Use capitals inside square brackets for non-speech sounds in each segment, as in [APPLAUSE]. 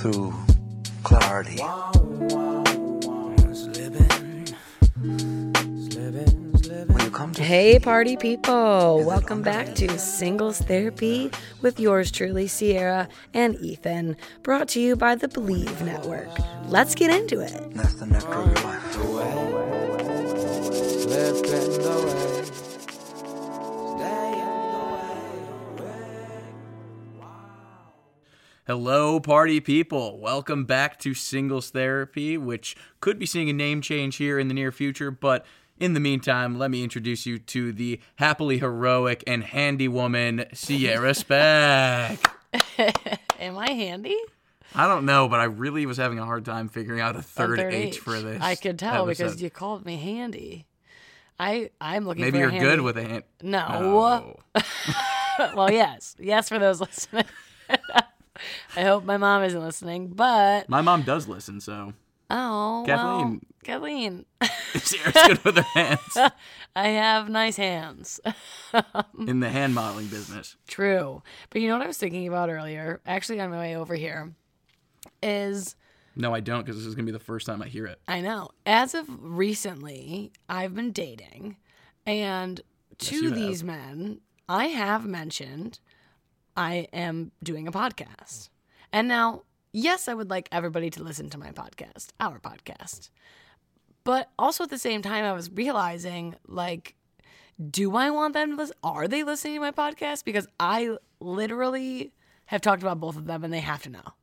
through clarity. When you come to Hey, party people! Welcome back to Singles Therapy with yours truly, Sierra and Ethan, brought to you by the Believe Network. Let's get into it. that's the nectar of your life. Hello, party people. Welcome back to Singles Therapy, which could be seeing a name change here in the near future. But in the meantime, let me introduce you to the happily heroic and handy woman, Sierra Speck. [LAUGHS] Am I handy? I don't know, but I really was having a hard time figuring out a A third, H, for this. I could tell because you called me handy. I I'm looking. Maybe for you're a good with a hand. No. Oh. [LAUGHS] well, yes, yes for those [LAUGHS] listening. I hope my mom isn't listening, but My mom does listen, so oh, Kathleen. well, Kathleen, [LAUGHS] Sarah's good with her hands [LAUGHS] I have nice hands. [LAUGHS] in the hand modeling business. True. But you know what I was thinking about earlier, actually on my way over here, is No, I don't, because this is gonna be the first time I hear it. I know, as of recently, I've been dating, and to you have. these men, I have mentioned I am doing a podcast. And now, yes, I would like everybody to listen to my podcast, our podcast. But also at the same time, I was realizing, like, do I want them to listen? Are they listening to my podcast? Because I literally have talked about both of them and they have to know.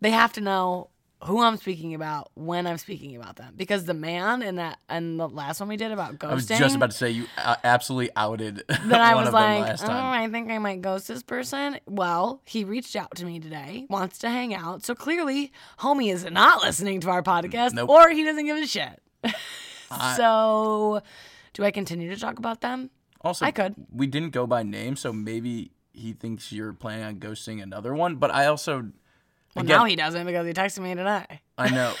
They have to know who I'm speaking about when I'm speaking about them. Because the man in that and the last one we did about ghosting, I was just about to say you uh, absolutely outed [LAUGHS] then I was like, oh. I think I might ghost this person. Well, he reached out to me today, wants to hang out. So clearly, homie is not listening to our podcast, Nope. or he doesn't give a shit. [LAUGHS] so, do I continue to talk about them? Also, I could. We didn't go by name, so maybe he thinks you're planning on ghosting another one. But I also, Well, again, now he doesn't because he texted me today. I know.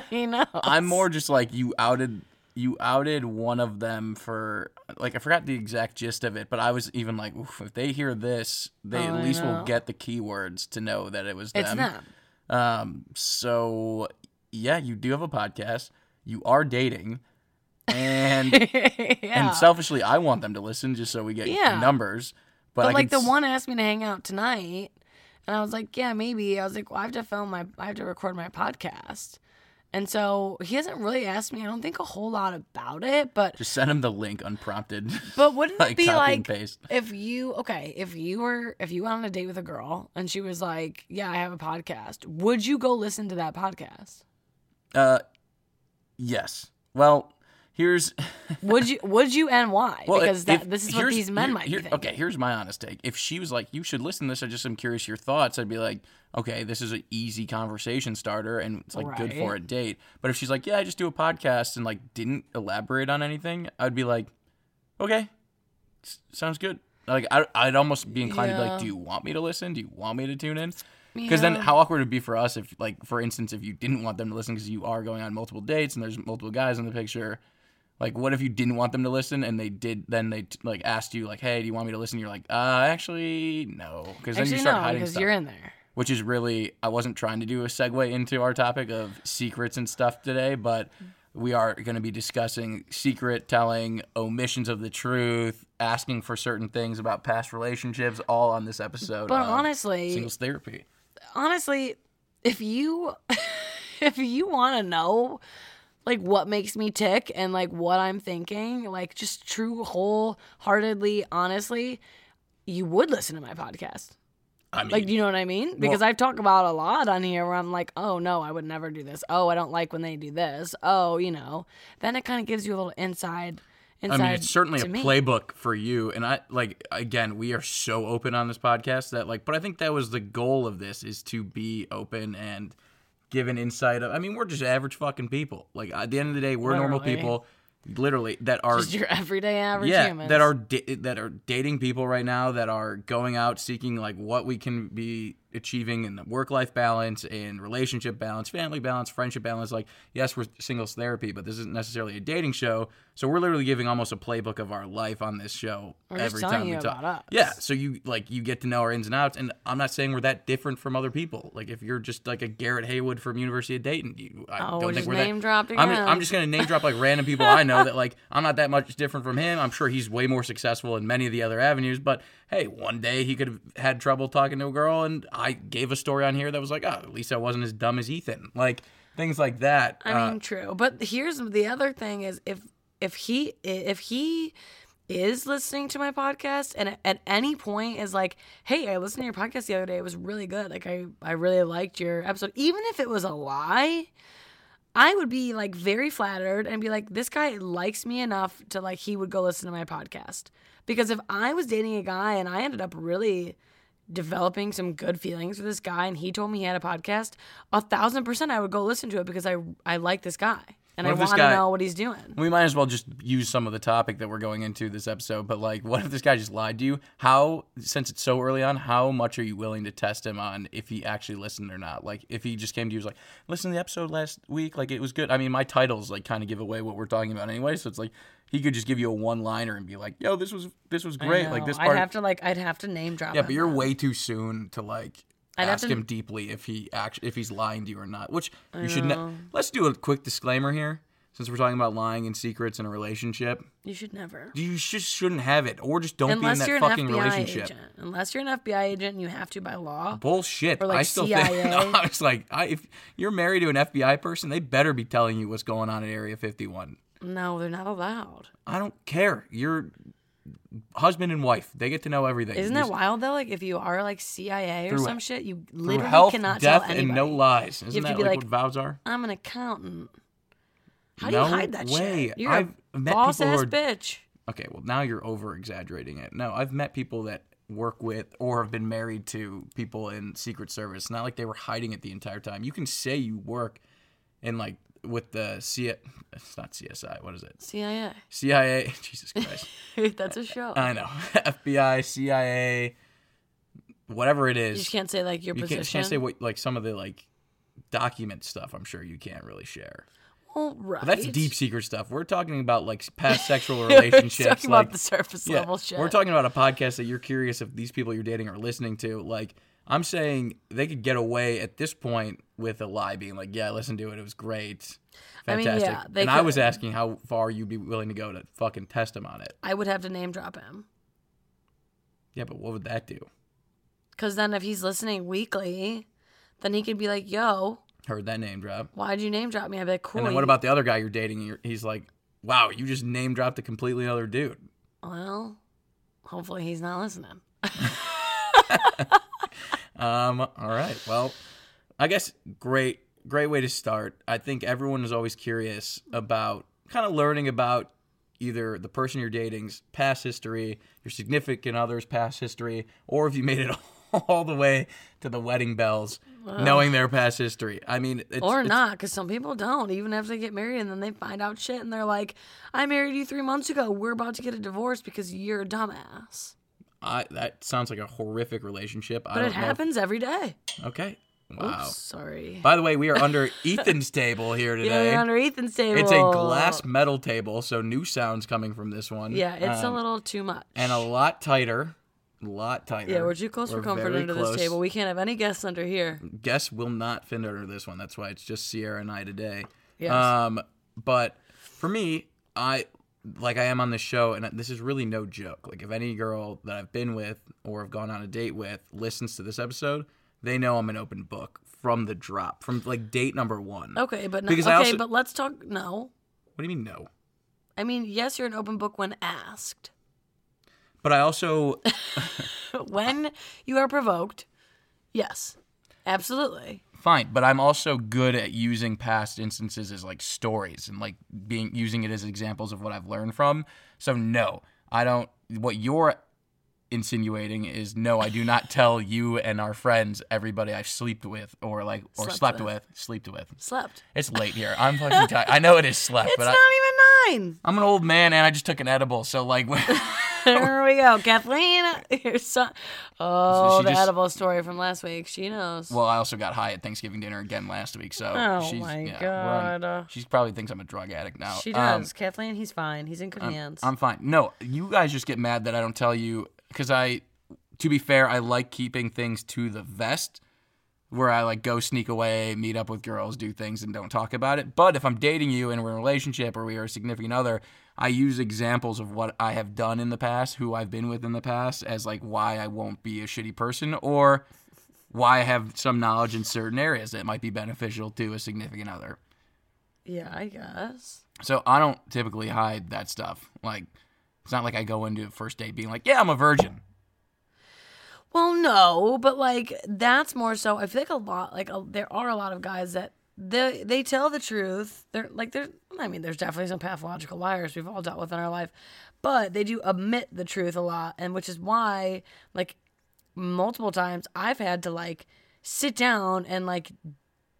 [LAUGHS] he knows. I'm more just like you outed. You outed one of them for like I forgot the exact gist of it, but I was even like, Oof, if they hear this, they Oh, at least will get the keywords to know that it was them. It's them. Um, so yeah, you do have a podcast. You are dating, and [LAUGHS] yeah. and selfishly, I want them to listen just so we get Yeah. numbers. But, But like the s- one asked me to hang out tonight, and I was like, yeah, maybe. I was like, well, I have to film my, I have to record my podcast, and so he hasn't really asked me. I don't think a whole lot about it, but just send him the link unprompted. but wouldn't [LAUGHS] like it be like paste. if you okay if you were if you went on a date with a girl and she was like, yeah, I have a podcast, would you go listen to that podcast? Uh, yes. Well, here's Would you? Would you, and why? [LAUGHS] well, because if- that, this is what these men here- might here- be thinking. Okay, here's my honest take. If she was like, "You should listen to this," I just am curious your thoughts. I'd be like, "Okay, this is an easy conversation starter, and it's like good for a date." But if she's like, "Yeah, I just do a podcast," and like didn't elaborate on anything, I'd be like, "Okay, s- sounds good." Like I, I'd almost be inclined to be like, "Do you want me to listen? Do you want me to tune in?" Because then, how awkward it would be for us if, like, for instance, if you didn't want them to listen because you are going on multiple dates and there's multiple guys in the picture, like, what if you didn't want them to listen and they did? Then they t- like asked you, like, "Hey, do you want me to listen?" You're like, "Uh, actually, no," because then you start no, hiding because stuff. you're in there. Which is really, I wasn't trying to do a segue into our topic of secrets and stuff today, but we are going to be discussing secret telling, omissions of the truth, asking for certain things about past relationships, all on this episode. But of honestly, singles therapy. honestly, if you [LAUGHS] if you want to know like what makes me tick and like what I'm thinking, like just true wholeheartedly, honestly, you would listen to my podcast. I mean, Like, you know what I mean? Because I've talked about a lot on here where I'm like, oh no, I would never do this. Oh, I don't like when they do this. Oh, you know. Then it kind of gives you a little inside. I mean, it's certainly a me. playbook for you. And I like again, we are so open on this podcast that like, but I think that was the goal of this is to be open and give an insight. Of, I mean, we're just average fucking people. Like at the end of the day, we're normal people, literally that are Just your everyday average yeah humans. that are da- that are dating people right now that are going out seeking like what we can be achieving in the work life balance and relationship balance, family balance, friendship balance. Like, yes, we're singles therapy, but this isn't necessarily a dating show. So we're literally giving almost a playbook of our life on this show We're every time we talk. Yeah, so you like you get to know our ins and outs, and I'm not saying we're that different from other people. Like if you're just like a Garrett Haywood from University of Dayton, you, I Oh, don't think just we're name that. I'm. I'm just gonna name drop like random people I know that [LAUGHS] like I'm not that much different from him. I'm sure he's way more successful in many of the other avenues, but hey, one day he could have had trouble talking to a girl, and I gave a story on here that was like, oh, at least I wasn't as dumb as Ethan. Like things like that. I Uh, mean, true. But here's the other thing: is if if he if he is listening to my podcast and at any point is like, "Hey, I listened to your podcast the other day. It was really good. Like, I I really liked your episode, even if it was a lie." I would be like very flattered and be like, this guy likes me enough to like he would go listen to my podcast. Because if I was dating a guy and I ended up really developing some good feelings for this guy and he told me he had a podcast, a thousand percent I would go listen to it because I I like this guy and What I want to know what he's doing. We might as well just use some of the topic that we're going into this episode. But like, what if this guy just lied to you? How, since it's so early on, how much are you willing to test him on if he actually listened or not? Like, if he just came to you was like, "Listen to the episode last week, like it was good." I mean, my titles like kind of give away what we're talking about anyway. So it's like he could just give you a one-liner and be like, "Yo, this was this was I great." Like this part. I'd have to like I'd have to name drop. yeah, but you're way too soon to like. I'd ask to- him deeply if he actually if he's lying to you or not. Which you should. Ne- Let's do a quick disclaimer here, since we're talking about lying and secrets in a relationship. You should never. You just shouldn't have it, or just don't Unless be in you're that an fucking FBI relationship. agent. Unless you're an FBI agent and you have to by law. Bullshit. Or, like, I still CIA. think. [LAUGHS] No, I was like, I, if you're married to an FBI person, they better be telling you what's going on in Area 51. No, they're not allowed. I don't care. You're husband and wife. They get to know everything. Isn't that wild though? Like if you are like CIA or Through- some shit, you through literally health, cannot death, tell anybody. and no lies. Isn't to that be like, what vows are? I'm an accountant. How No do you hide that way. shit? You're I've a met boss people who ass are- bitch. Okay, well now you're over exaggerating it. No, I've met people that work with or have been married to people in Secret Service. It's not like they were hiding it the entire time. You can say you work in like with the C it's not CSI, what is it? CIA. CIA, [LAUGHS] Jesus Christ. [LAUGHS] That's a show. I know. [LAUGHS] FBI, CIA, whatever it is. you just can't say like your You position. can't, can't say what like some of the like document stuff I'm sure you can't really share. Well, right. But that's deep secret stuff. We're talking about like past sexual We're relationships. talking like, about the surface yeah, level shit. We're talking about a podcast that you're curious if these people you're dating are listening to. Like, I'm saying they could get away at this point with a lie, being like, "Yeah, I listened to it. It was great, I mean, fantastic." yeah, and I was asking how far you'd be willing to go to fucking test him on it. I would have to name drop him. Yeah, but what would that do? Because then if he's listening weekly, then he could be like, yo, Heard that name drop. why'd you name drop me? I'd be like, cool. And then what about the other guy you're dating? He's like, "Wow, you just name dropped a completely other dude." Well, hopefully he's not listening. [LAUGHS] [LAUGHS] Um, all right. Well, I guess great, great way to start. I think everyone is always curious about kind of learning about either the person you're dating's past history, your significant other's past history, or if you made it [LAUGHS] all the way to the wedding bells, knowing their past history. I mean, it's, or it's- not, because some people don't. Even after they get married and then they find out shit and they're like, I married you three months ago. We're about to get a divorce because you're a dumbass. I, that sounds like a horrific relationship. I But don't it if- happens every day. okay. Wow. Oops, sorry. By the way, we are under [LAUGHS] Ethan's table here Yeah, today. we're under Ethan's table. It's a glass metal table, so new sounds coming from this one. Yeah, it's a Um, little too much. and a lot tighter. A lot tighter. yeah, we're too close for We're comfort under close. this table. We can't have any guests under here. Guests will not fit under this one. That's why it's just Sierra and I today. Yes. Um, but for me, I like I am on this show, and this is really no joke. Like if any girl that I've been with or have gone on a date with listens to this episode, they know I'm an open book from the drop, from like date number one. Okay, but no, Because okay, also- but let's talk. No, What do you mean no? I mean yes, you're an open book when asked. But I also [LAUGHS] when you are provoked, yes, absolutely. fine but i'm also good at using past instances as like stories and like being using it as examples of what i've learned from so no i don't what you're insinuating is no i do not tell you and our friends everybody i've slept with or like or Slept slept, with. with. slept with Slept. it's late here i'm fucking tired i know it is slept but It's but not I, even nine. i'm an old man and i just took an edible so like there [LAUGHS] we go. Kathleen, your son. Oh, She the just- edible story from last week. She knows. Well, I also got high at Thanksgiving dinner again last week, so Oh she's, my yeah, we're on- God. she probably thinks I'm a drug addict now. she Um, does. Kathleen, he's fine. He's in good hands. I'm fine. No, you guys just get mad that I don't tell you because I, to be fair, I like keeping things to the vest, where I like go sneak away, meet up with girls, do things, and don't talk about it. But if I'm dating you and we're in a relationship or we are a significant other, I use examples of what I have done in the past, who I've been with in the past, as like why I won't be a shitty person or why I have some knowledge in certain areas that might be beneficial to a significant other. yeah, I guess. So I don't typically hide that stuff. Like, it's not like I go into a first date being like, "Yeah, I'm a virgin." Well, no, but like that's more so. I feel like a lot, like a, there are a lot of guys that they they tell the truth. They're like there's, I mean, there's definitely some pathological liars we've all dealt with in our life, but they do omit the truth a lot, and which is why, like, multiple times I've had to like sit down and like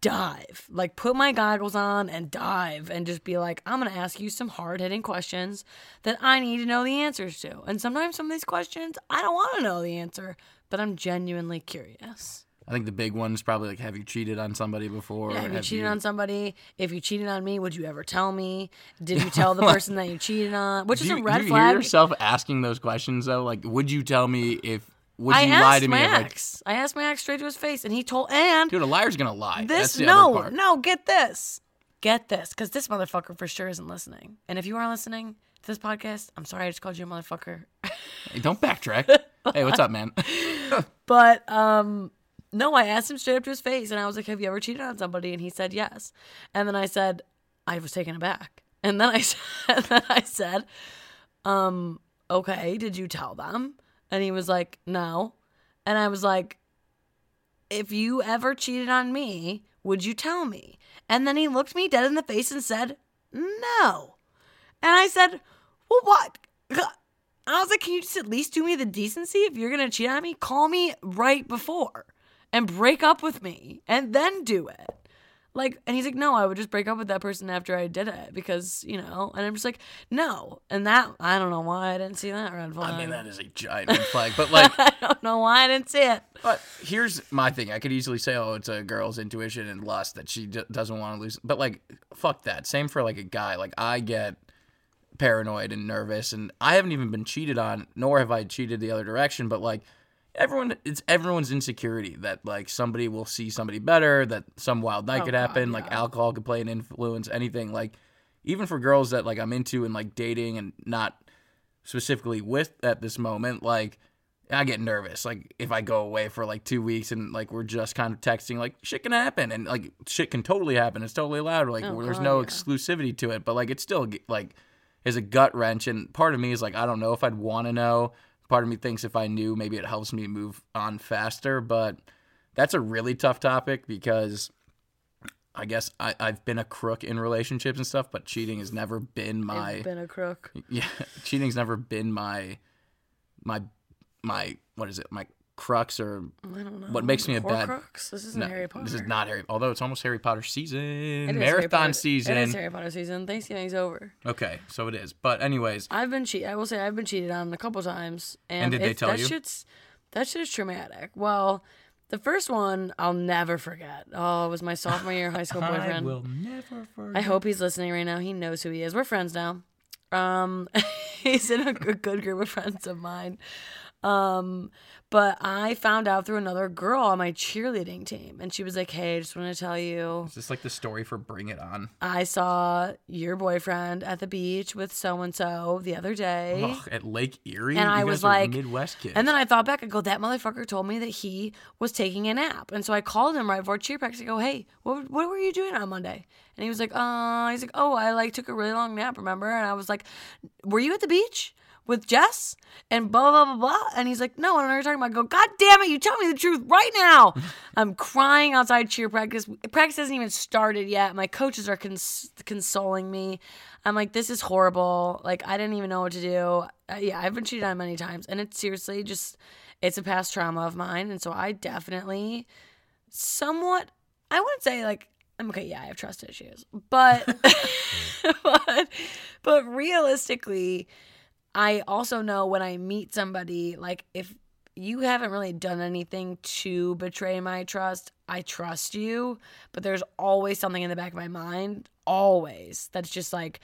dive, like put my goggles on and dive and just be like, I'm going to ask you some hard hitting questions that I need to know the answers to. And sometimes some of these questions, I don't want to know the answer, but I'm genuinely curious. I think the big one is probably like, "Have you cheated on somebody before?" Yeah, have you cheated on somebody? If you cheated on me, would you ever tell me? Did you [LAUGHS] tell the person that you cheated on? Which Do is you, a red do you flag. hear yourself asking those questions though? Like, would you tell me if? Would I you asked lie to my me? Like, ex. I asked my ex straight to his face, and he told. And dude, a liar's gonna lie. That's This the no, other part. no, get this. Get this, because this motherfucker for sure isn't listening. And if you are listening to this podcast, I'm sorry I just called you a motherfucker. [LAUGHS] Hey, don't backtrack. [LAUGHS] hey, what's up, man? [LAUGHS] but um no, I asked him straight up to his face and I was like, Have you ever cheated on somebody? And he said yes. And then I said, I was taken aback. And then I said then I said, um, okay, did you tell them? And he was like, No. And I was like, if you ever cheated on me, would you tell me? And then he looked me dead in the face and said, No. And I said, Well, what? I was like, Can you just at least do me the decency? If you're going to cheat on me, call me right before and break up with me and then do it. Like, and he's like, No, I would just break up with that person after I did it because, you know, and I'm just like, No. And that, I don't know why I didn't see that red flag. I mean, that is a giant red [LAUGHS] flag. But like, I don't know why I didn't see it. But here's my thing. I could easily say, oh, it's a girl's intuition and lust that she d- doesn't want to lose. But like, fuck that. Same for like a guy. Like I get paranoid and nervous, and I haven't even been cheated on, nor have I cheated the other direction. But like, everyone, it's everyone's insecurity that like somebody will see somebody better, that some wild night Oh, could God, happen, like yeah. alcohol could play an influence, anything. Like, even for girls that like I'm into and like dating and not specifically with at this moment, like I get nervous. Like if I go away for like two weeks and like we're just kind of texting, like shit can happen and like shit can totally happen. It's totally allowed. Like Oh, there's God, no yeah. exclusivity to it, but like it's still like is a gut wrench. And part of me is like I don't know if I'd want to know. Part of me thinks if I knew, maybe it helps me move on faster. But that's a really tough topic because I guess I, I've been a crook in relationships and stuff, but cheating has never been my been a crook. [LAUGHS] yeah, cheating's never been my my my what is it? My crux or I don't know. What makes me a bad- Horcrux? This isn't no, Harry Potter. this is not Harry. Although it's almost Harry Potter season, It is Harry marathon Potter- season. It is Harry Potter season. Thanksgiving's over. Okay, so it is. But anyways, I've been cheated. I will say I've been cheated on a couple times, and, And did they tell that you? Shit's, that shit is traumatic. Well, the first one I'll never forget. Oh, it was my sophomore year high school [LAUGHS] boyfriend. never forget. I hope he's listening right now. He knows who he is. We're friends now. Um, [LAUGHS] he's in a good group of friends of mine. Um, but I found out through another girl on my cheerleading team, and she was like, "Hey, I just want to tell you, Is this like the story for Bring It On? I saw your boyfriend at the beach with so and so the other day." Ugh, at Lake Erie, And You I was like- Midwest kid." And then I thought back, I go, that motherfucker told me that he was taking a nap. And so I called him right before cheer practice. I go, hey, what, what were you doing on Monday? And he was like, uh, he's like, oh, I like took a really long nap, remember? And I was like, were you at the beach with Jess? And blah, blah, blah, blah. And he's like, no, I don't know what you're talking about. I go, God damn it, you tell me the truth right now. [LAUGHS] I'm crying outside cheer practice. Practice hasn't even started yet. My coaches are cons- consoling me. I'm like, this is horrible. Like, I didn't even know what to do. Uh, yeah, I've been cheated on many times. And it's seriously just, it's a past trauma of mine. And so I definitely somewhat, I wouldn't say like, I'm okay, yeah, I have trust issues. But, [LAUGHS] but, but realistically, I also know when I meet somebody, like if you haven't really done anything to betray my trust, I trust you, but there's always something in the back of my mind, always, that's just like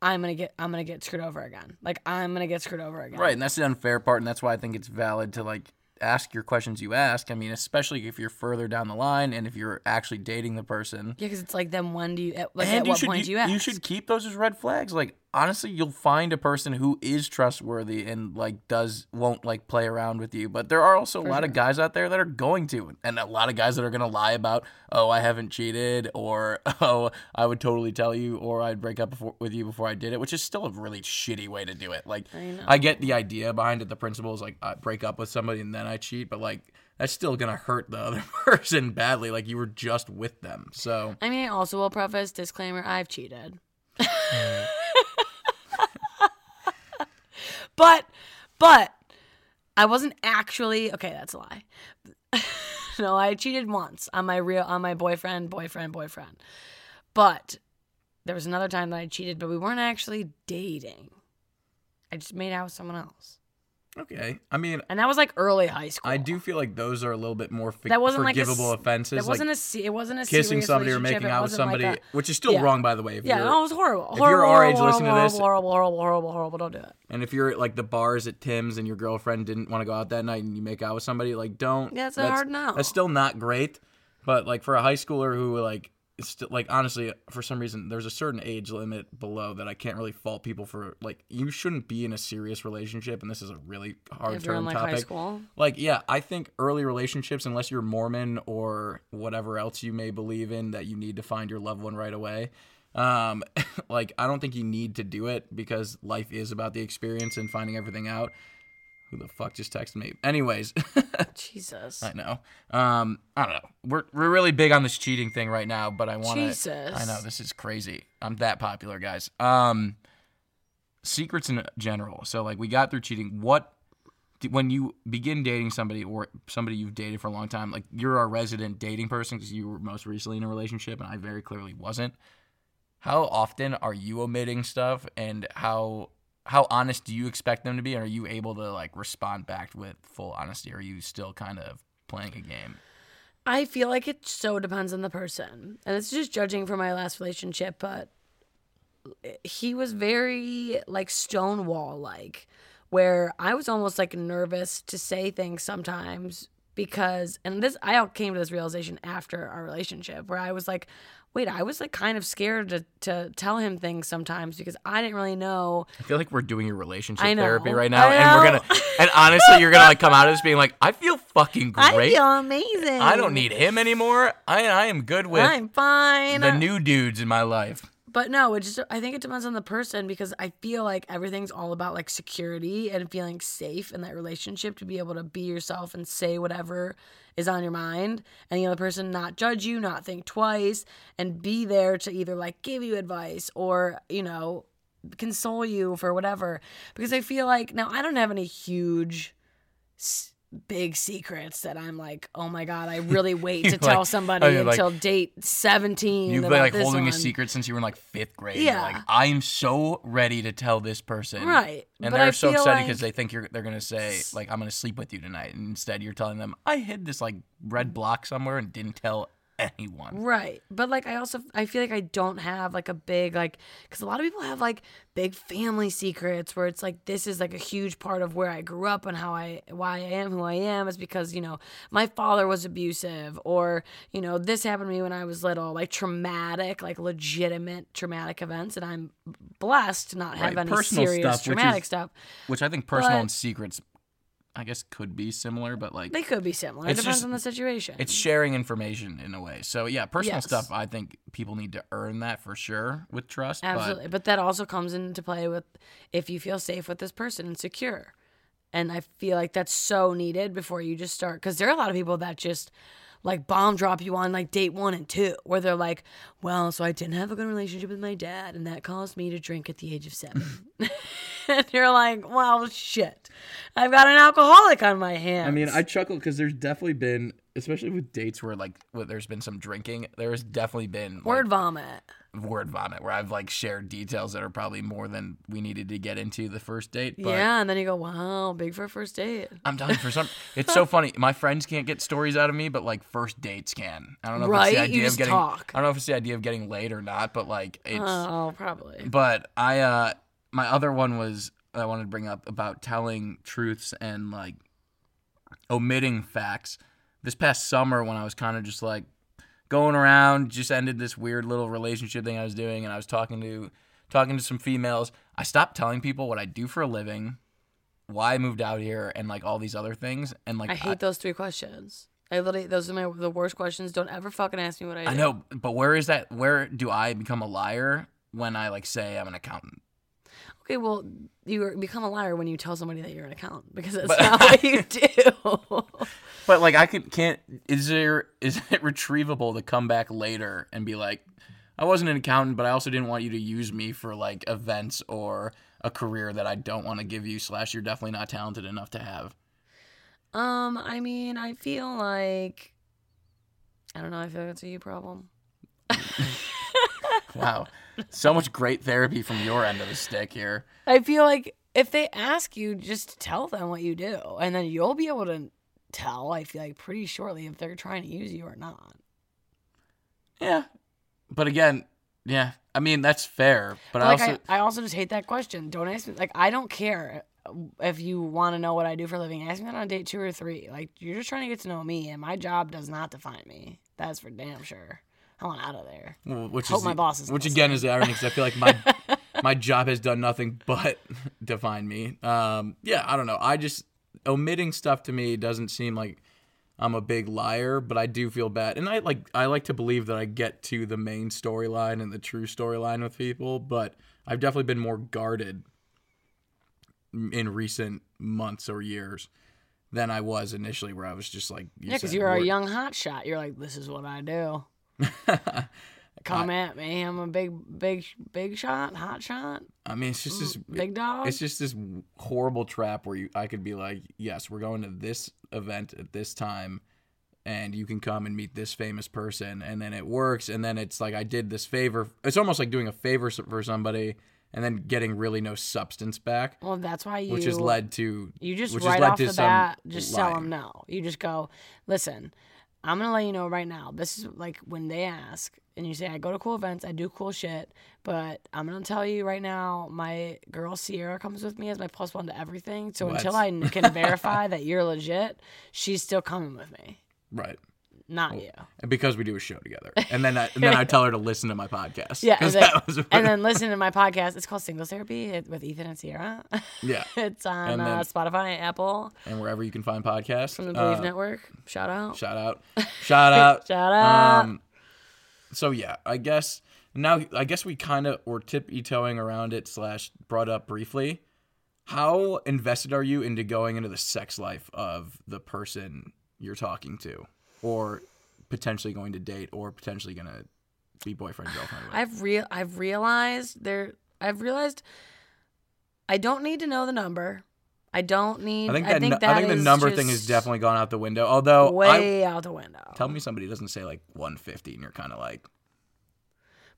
I'm gonna get I'm gonna get screwed over again. Like I'm gonna get screwed over again. Right, and that's the unfair part, and that's why I think it's valid to like ask your questions you ask. I mean, especially if you're further down the line and if you're actually dating the person. Yeah, because it's like then when do you at, like and at what should, point you, do you ask? you should keep those as red flags. Like honestly, you'll find a person who is trustworthy and like does won't like play around with you. But there are also a lot of guys out there that are going to, and a lot of guys that are gonna lie about, oh, I haven't cheated, or [LAUGHS] oh, I would totally tell you, or I'd break up before, with you before I did it, which is still a really shitty way to do it. Like I, get the idea behind it. The principle is like I break up with somebody and then I cheat, but like. That's still gonna hurt the [LAUGHS] other person badly. Like you were just with them, so I mean, I also will preface disclaimer: I've cheated. Mm. [LAUGHS] but, but I wasn't actually okay. That's a lie. [LAUGHS] no, I cheated once on my real on my boyfriend, boyfriend, boyfriend. But there was another time that I cheated, but we weren't actually dating. I just made out with someone else, okay. I mean, and that was like early high school. I do feel like those are a little bit more fi- That wasn't like a forgivable offenses. That wasn't a. It wasn't a kissing somebody or making out with wasn't like somebody, a- which is still Yeah. wrong, by the way. If Yeah, no, it was horrible. if horrible, you're our age horrible, listening to horrible, this- horrible, horrible, horrible, horrible. Don't do it. and if you're at like the bars at Tim's and your girlfriend didn't want to go out that night and you make out with somebody, like don't. Yeah, it's a hard no. That's still not great. But like for a high schooler who like it's still like honestly for some reason there's a certain age limit below that I can't really fault people for like you shouldn't be in a serious relationship and this is a really hard If you're in term like topic. Like, yeah, I think early relationships, unless you're Mormon or whatever else you may believe in, that you need to find your loved one right away. Um, [LAUGHS] like, I don't think you need to do it because life is about the experience and finding everything out. Who the fuck just texted me? Anyways, [LAUGHS] Jesus. I know. Um, I don't know. We're we're really big on this cheating thing right now, but I want to. Jesus. I know this is crazy. I'm that popular, guys. Um, secrets in general. So like we got through cheating. What when you begin dating somebody or somebody you've dated for a long time, like you're a resident dating person because you were most recently in a relationship, and I very clearly wasn't. How often are you omitting stuff, and how how honest do you expect them to be? Are you able to like respond back with full honesty? Or are you still kind of playing a game? I feel like it so depends on the person. And it's just judging from my last relationship, but he was very like stonewall like where I was almost like nervous to say things sometimes because and this I came to this realization after our relationship where I was like wait I was like kind of scared to to tell him things sometimes because I didn't really know I feel like we're doing your relationship therapy right now, and we're gonna and honestly, you're gonna like come out of this being like, I feel fucking great. I feel amazing. I don't need him anymore. I I am good with I'm fine. the new dudes in my life. But no, it just I think it depends on the person because I feel like everything's all about like security and feeling safe in that relationship to be able to be yourself and say whatever is on your mind and the other person not judge you, not think twice and be there to either like give you advice or, you know, console you for whatever. Because I feel like now I don't have any huge big secrets that I'm like, "Oh my god, I [LAUGHS] really wait to tell like- somebody you're like- until date 17." You've been like holding a secret since you were in like fifth grade. Yeah. Like I am so ready to tell this person. Right. And But they're I so excited like- because they think you're they're gonna say like I'm gonna sleep with you tonight, and instead you're telling them I hid this like red mm. block somewhere and didn't tell anyone. Right. But like I also I feel like I don't have like a big like cuz a lot of people have like big family secrets where it's like this is like a huge part of where I grew up and how I why I am who I am is because, you know, my father was abusive or, you know, this happened to me when I was little, like traumatic, like legitimate traumatic events and I'm blessed to not have Right, any personal serious stuff, which traumatic is- stuff. Which I think personal But- and secrets, I guess, could be similar, but like They could be similar. It depends just- on the situation. it's sharing information in a way. So yeah, personal Yes. stuff. I think people need to earn that for sure with trust. Absolutely. But, that also comes into play with if you feel safe with this person and secure. And I feel like that's so needed before you just start. Because there are a lot of people that just like bomb drop you on like date one and two, where they're like, well, so I didn't have a good relationship with my dad, and that caused me to drink at the age of seven. [LAUGHS] [LAUGHS] and you're like, well, shit. I've got an alcoholic on my hands. I mean, I chuckle because there's definitely been especially with dates where like where there's been some drinking. There's definitely been like, Word vomit. word vomit where I've like shared details that are probably more than we needed to get into the first date. But yeah, and then you go, wow, big for a first date. I'm telling you, for some, [LAUGHS] it's so funny. My friends can't get stories out of me, but like first dates can. I don't know if it's Right? the You idea of getting. talk. I don't know if it's the idea of getting laid or not, but like it's. Oh, probably. But I, uh, my other one was I wanted to bring up about telling truths and like omitting facts. This past summer, when I was kind of just like going around, just ended this weird little relationship thing I was doing, and I was talking to talking to some females. I stopped telling people what I do for a living, why I moved out here, and like all these other things. And like I hate those three questions. I literally, those are my the worst questions. Don't ever fucking ask me what I do. I know, but where is that? Where do I become a liar when I like say I'm an accountant? Okay, well, you become a liar when you tell somebody that you're an accountant because that's not what you [LAUGHS] do. [LAUGHS] But like I can can't is there is it retrievable to come back later and be like I wasn't an accountant but I also didn't want you to use me for like events or a career that I don't want to give you slash you're definitely not talented enough to have. um, I mean, I feel like I don't know. I feel like it's a you problem. [LAUGHS] Wow. So much great therapy from your end of the stick here. I feel like if they ask you, just tell them what you do, and then you'll be able to tell. I feel like pretty shortly if they're trying to use you or not. Yeah. But again, yeah. I mean that's fair, but I like also I, I also just hate that question. Don't ask me. Like I don't care if you want to know what I do for a living. Ask me that on date two or three. Like you're just trying to get to know me, and my job does not define me. That's for damn sure. I want out of there. Which Hope is my the- boss is which again is the irony because I feel like my [LAUGHS] my job has done nothing but [LAUGHS] define me. Um, yeah, I don't know. I just omitting stuff to me doesn't seem like I'm a big liar, but I do feel bad, and I like I like to believe that I get to the main storyline and the true storyline with people, but I've definitely been more guarded in recent months or years than I was initially, where I was just like, Yeah, because you're a young hot shot. You're like, this is what I do. [LAUGHS] Come at me. I'm a big, big, big shot, hot shot, I mean, it's just this mm, big dog. It's just this horrible trap where you I could be like, yes, we're going to this event at this time, and you can come and meet this famous person, and then it works, and then it's like I did this favor. It's almost like doing a favor for somebody, and then getting really no substance back, well, that's why you. which has led to You just which has right led off to the some bat, just tell lying. them no. You just go, listen, I'm gonna let you know right now. This is like when they ask, and you say, I go to cool events, I do cool shit, but I'm gonna tell you right now, my girl Sierra comes with me as my plus one to everything. So until I can verify [LAUGHS] that you're legit, she's still coming with me, right. Not you. And because we do a show together, and then I, and then I [LAUGHS] tell her to listen to my podcast. Yeah, and then, was and then listen to my podcast. It's called Singles Therapy with Ethan and Sierra. yeah, [LAUGHS] it's on then- uh, Spotify, Apple, and wherever you can find podcasts from the Believe uh, Network. Shout out. Shout out. Shout [LAUGHS] out. Shout out. Um, so yeah, I guess now I guess we kind of were tippy toeing around it slash brought up briefly. How invested are you into going into the sex life of the person you're talking to, or potentially going to date, or potentially gonna be boyfriend girlfriend with? I've real I've realized there I've realized I don't need to know the number. I don't need I think that, nu- that I think the number thing has definitely gone out the window. Although I way out the window. tell me somebody doesn't say like 150, and you're kind of like,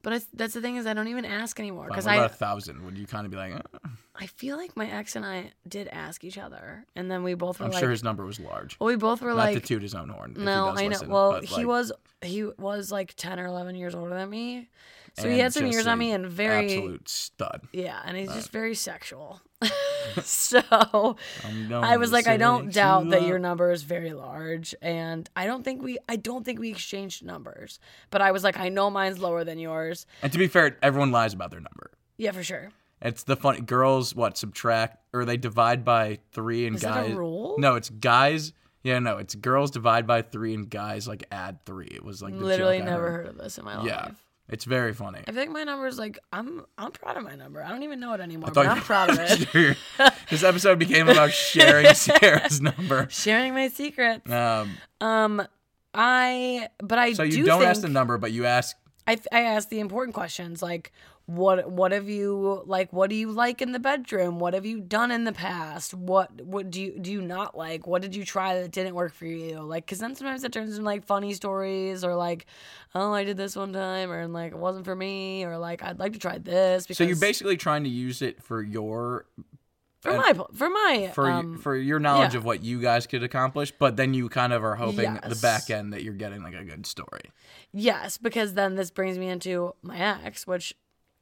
But it's, that's the thing is I don't even ask anymore "Fine, because I about a thousand? Would you kind of be like, "Uh, I feel like my ex and I did ask each other, and then we both were I'm like, sure his number was large. well, we both were Not like, to toot his own horn. if he No, does I know. listen, well, but, he like, was he was like ten or eleven years older than me, so he had some years on me and very absolute stud. yeah, and Uh, he's just very sexual. [LAUGHS] [LAUGHS] so I was like, I don't doubt that your number is very large, and I don't think we I don't think we exchanged numbers, but I was like, I know mine's lower than yours. And to be fair, everyone lies about their number. Yeah, for sure. It's the funny girls what subtract or they divide by three and Is that a guys. rule? No, it's guys. Yeah, no, it's girls divide by three and guys like add three. It was like Literally never heard. heard of this in my life. Yeah, it's very funny. I think my number is like I'm I'm proud of my number. I don't even know it anymore, but I'm proud of [LAUGHS] it. this episode became about sharing [LAUGHS] Sarah's number. Sharing my secrets. Um, Um, I but I so you do don't think, ask the number, but you ask. I I ask the important questions like what what have you like what do you like in the bedroom? What have you done in the past? What what do you do you not like? What did you try that didn't work for you? Like because then sometimes it turns into like funny stories or like oh i did this one time or like it wasn't for me or like i'd like to try this because So you're basically trying to use it for your for my for my for um, for your knowledge yeah. of what you guys could accomplish, but then you kind of are hoping the back end that you're getting like a good story. Yes, because then this brings me into my ex, which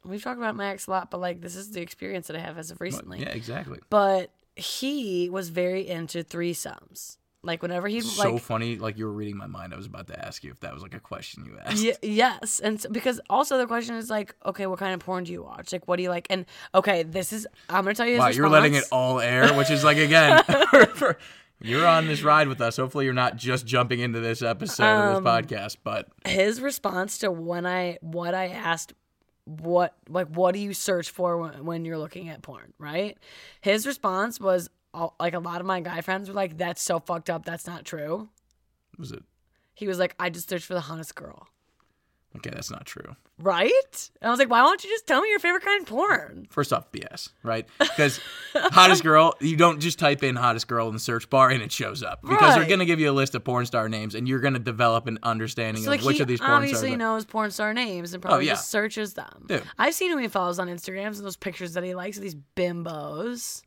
we've talked about Max a lot, but like this is the experience that I have as of recently. Yeah, exactly. But he was very into threesomes. Like whenever he so like funny. Like you were reading my mind. I was about to ask you if that was like a question you asked. Y- yes, and so, because also the question is like, okay, what kind of porn do you watch? Like, what do you like? And okay, this is I'm gonna tell you. His Wow, you're letting it all air, which is like again, [LAUGHS] [LAUGHS] you're on this ride with us. Hopefully, you're not just jumping into this episode of Um, this podcast, but his response to when I what I asked what like what do you search for when, when you're looking at porn right? His response was uh, like a lot of my guy friends were like that's so fucked up. That's not true. Was it? He was like i just searched for the hottest girl okay? That's not true. right and i was like why don't you just tell me your favorite kind of porn First off, BS, right? Because hottest girl, you don't just type in hottest girl in the search bar and it shows up. Because they're gonna give you a list of porn star names, and you're gonna develop an understanding so like of which of these porn stars. obviously are- knows porn star names and probably oh, yeah. just searches them Dude. i've seen him he follows on instagrams and those pictures that he likes of these bimbos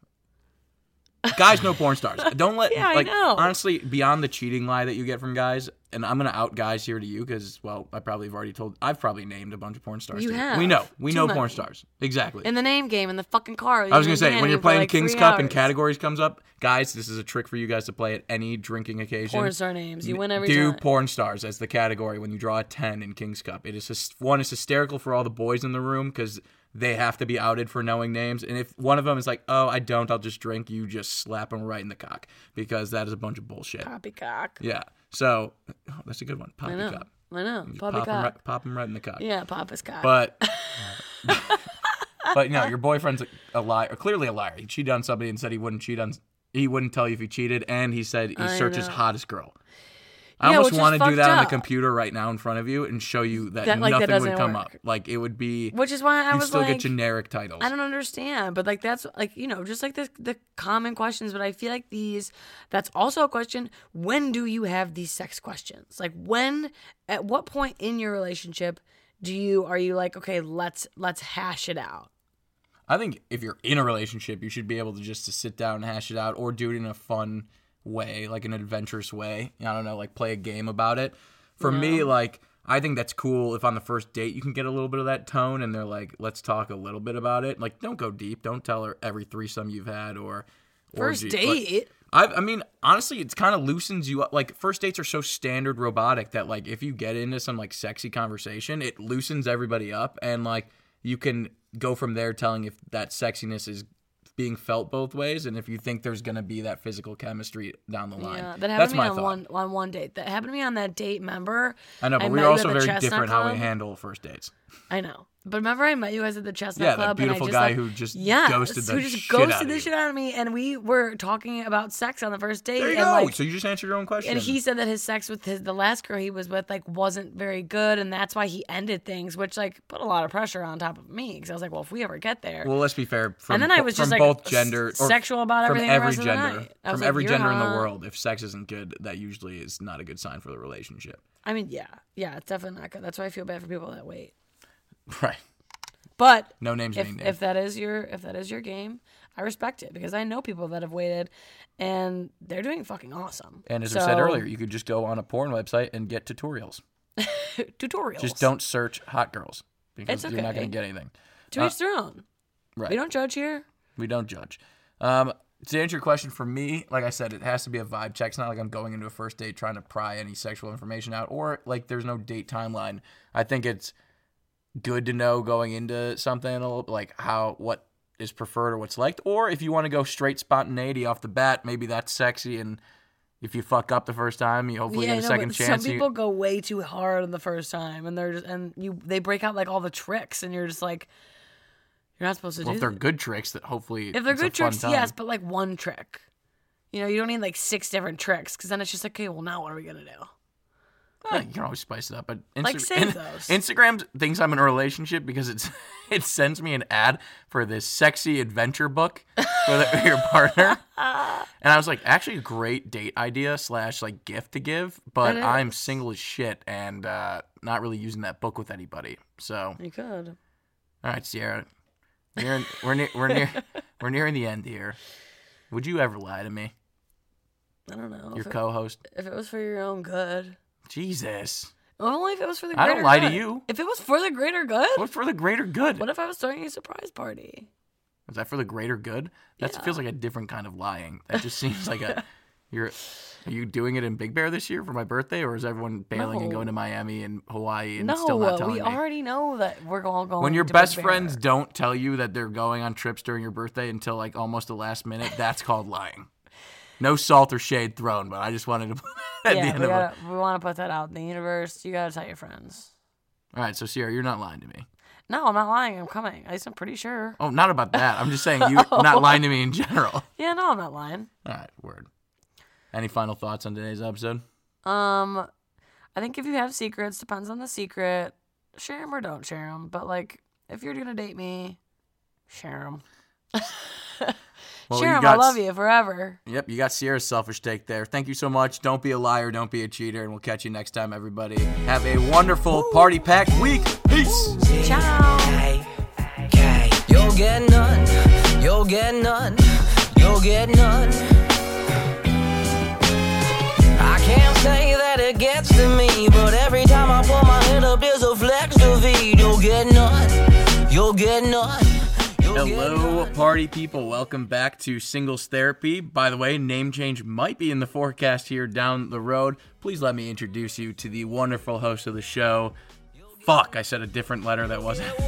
[LAUGHS] guys know porn stars. Don't let [LAUGHS] Yeah, like honestly beyond the cheating lie that you get from guys. And I'm gonna out guys here to you because well, I probably have already told. I've probably named a bunch of porn stars. You have. We know. We Too know porn stars. Exactly. in the name game in the fucking car I was gonna say when you're playing like King's Cup and categories comes up, guys, this is a trick for you guys to play at any drinking occasion. porn star names. You win every do time. porn stars as the category when you draw a 10 in King's Cup. It is hys- one is hysterical for all the boys in the room because they have to be outed for knowing names. And if one of them is like, "Oh, I don't, I'll just drink," you just slap them right in the cock because that is a bunch of bullshit. Poppycock. Yeah. So oh, that's a good one. I know. Poppycock. I know. Pop 'em Poppycock. right, pop 'em right in the cock. Yeah, Papa's cock. [LAUGHS] But but no, your boyfriend's a, a liar, clearly a liar. He cheated on somebody and said he wouldn't cheat on. He wouldn't tell you if he cheated, and he said he I searches know. hottest girl. I Yeah, almost want to do that on the computer right now in front of you and show you that, That, like, that nothing would come work. up. Like it would be. Which is why I was still like, get generic titles. I don't understand, but like that's like you know just like the the common questions. But I feel like these that's also a question. When do you have these sex questions? Like when? At what point in your relationship do you are you like okay let's let's hash it out? I think if you're in a relationship, you should be able to just to sit down and hash it out, or do it in a fun way, like an adventurous way. I don't know, like play a game about it. For me, like I think that's cool if on the first date you can get a little bit of that tone, and they're like, "Let's talk a little bit about it." Like, don't go deep. Don't tell her every threesome you've had or First orgy. Date. I, I mean, honestly, it's kind of loosens you up. Like first dates are so standard robotic that like if you get into some like sexy conversation, it loosens everybody up, and like you can go from there telling if that sexiness is being felt both ways, and if you think there's gonna be that physical chemistry down the line. Yeah, that happened That's to me my on thought. one on one date. That happened to me on that date. Remember? I know, but I we're also very different how we handle first dates. I know. But remember, I met you guys at the Chestnut Yeah, Club. and I beautiful guy like- who just yeah, ghosted the who just shit out ghosted of the you. shit out of me, and we were talking about sex on the first date. There you and go. Like, so you just answered your own question. and he said that his sex with his the last girl he was with like wasn't very good, and that's why he ended things, which like put a lot of pressure on top of me because I was like, well, if we ever get there, Well, let's be fair. From, And then I was from just, like, both gender, or sexual about from everything the every rest of the gender, night. I was from like, every "You're gender in the world. If sex isn't good, that usually is not a good sign for the relationship. I mean, yeah, yeah, it's definitely not good. That's why I feel bad for people that wait. [LAUGHS] Right. But No names if if that is your if that is your game, I respect it because I know people that have waited, and they're doing fucking awesome. And as I said earlier, you could just go on a porn website and get tutorials. [LAUGHS] tutorials. Just don't search hot girls because It's you're not going to get anything. to each their own. Right. We don't judge here. We don't judge. Um, to answer your question, for me, like I said, it has to be a vibe check. It's not like I'm going into a first date trying to pry any sexual information out, or like there's no date timeline. I think it's good to know going into something a little, like how what is preferred or what's liked, or if you want to go straight spontaneity off the bat, maybe that's sexy. And if you fuck up the first time, you hopefully yeah, get a know, second chance. some You- people go way too hard on the first time, and they're just and you they break out like all the tricks, and you're just like, you're not supposed to well, do. if they're that. good tricks, that hopefully if they're good tricks, yes, but like one trick. You know, you don't need like six different tricks because then it's just like, okay, well now what are we gonna do? You can always spice it up, but Insta- Like, save [LAUGHS] those. Instagram thinks I'm in a relationship because it's [LAUGHS] it sends me an ad for this sexy adventure book for the, [LAUGHS] your partner, and I was like, actually, a great date idea slash like gift to give, but I'm single as shit and uh, not really using that book with anybody. So, You could. all right, Sierra, we're we're near, we're near, we're nearing the end here. Would you ever lie to me, I don't know. your if, it, co-host? if it was for your own good. Jesus, Only if it was for the I don't lie to you. If it was for the greater good? What for the greater good? What if I was throwing a surprise party? Is that for the greater good? That Yeah. feels like a different kind of lying. That just seems like a [LAUGHS] you're are you doing it in Big Bear this year for my birthday, or is everyone bailing and going to Miami and Hawaii and no, still not telling we me? We already know that we're all going. when your best friends don't tell you that they're going on trips during your birthday until like almost the last minute, that's called lying. No salt or shade thrown, but I just wanted to put [LAUGHS] that at the yeah, end we, of gotta, it. we want to put that out in the universe. You gotta tell your friends. All right, so Sierra, you're not lying to me. No, I'm not lying. I'm coming. At least I'm pretty sure. Oh, not about that. I'm just saying you're [LAUGHS] not lying to me in general. [LAUGHS] Yeah, no, I'm not lying. All right, word. Any final thoughts on today's episode? Um, I think if you have secrets, depends on the secret. Share them or don't share them. But like, if you're gonna date me, share them. Well, share you 'em, I love you forever. Yep, you got Sierra's selfish take there. Thank you so much. Don't be a liar, don't be a cheater, and we'll catch you next time, everybody. Have a wonderful party packed week. Peace. Ciao. Hey, hey. You'll get none. You'll get none. You'll get none. I can't say that it gets to me, but every time I put my head up, there's a flex to feed. You'll get none. You'll get none. Hello, party people. Welcome back to Singles Therapy. By the way, name change might be in the forecast here down the road. Please let me introduce you to the wonderful host of the show. Fuck, I said a different letter that wasn't. [LAUGHS]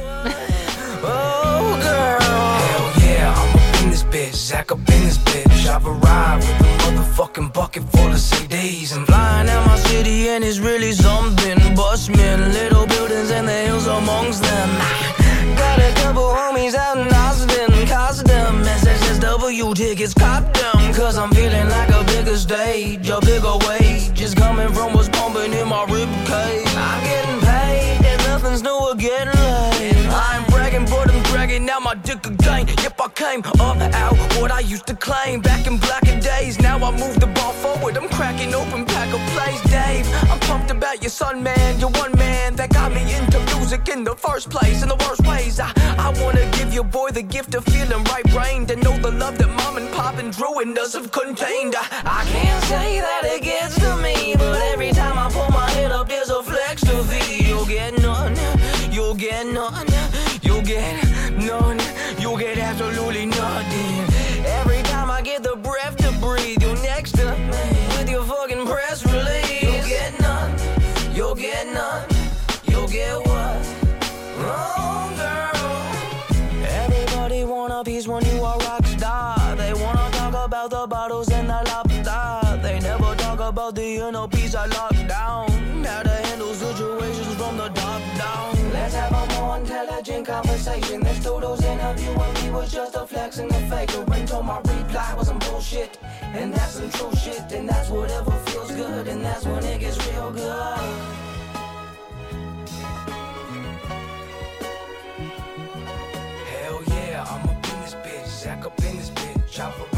Oh, girl. Hell yeah, I'm in this bitch. Zach up in this bitch. I've arrived with a motherfucking bucket full of CDs. I'm flying out my city and it's really something. Bushmen, little buildings and the hills amongst them. Got a couple homies out in Austin. Cost them SXSW tickets, cop them. Cause I'm feeling like a bigger stage, a bigger weight. Just coming from what's pumping in my rib cage. I'm getting paid and nothing's new or getting laid. I ain't bragging, but I'm dragging out my dick again. Yep, I came up out what I used to claim back in blacker days. Now I move the ball forward. I'm cracking open plays, Dave. I'm pumped about your son, man. You're one man that got me into music in the first place. In the worst ways, I, I wanna give your boy the gift of feeling right brained and know the love that mom and pop and Drew and us have contained. I, I can't say that it gets to me, but peace I locked down. How to handle situations from the top down. Let's have a more intelligent conversation. This doodles interviewing me was just a flex and a faker. Until my reply was some bullshit. And that's some true shit. And that's whatever feels good. And that's when it gets real good. Hell yeah, I'm up in this bitch, Zach up in this bitch. I've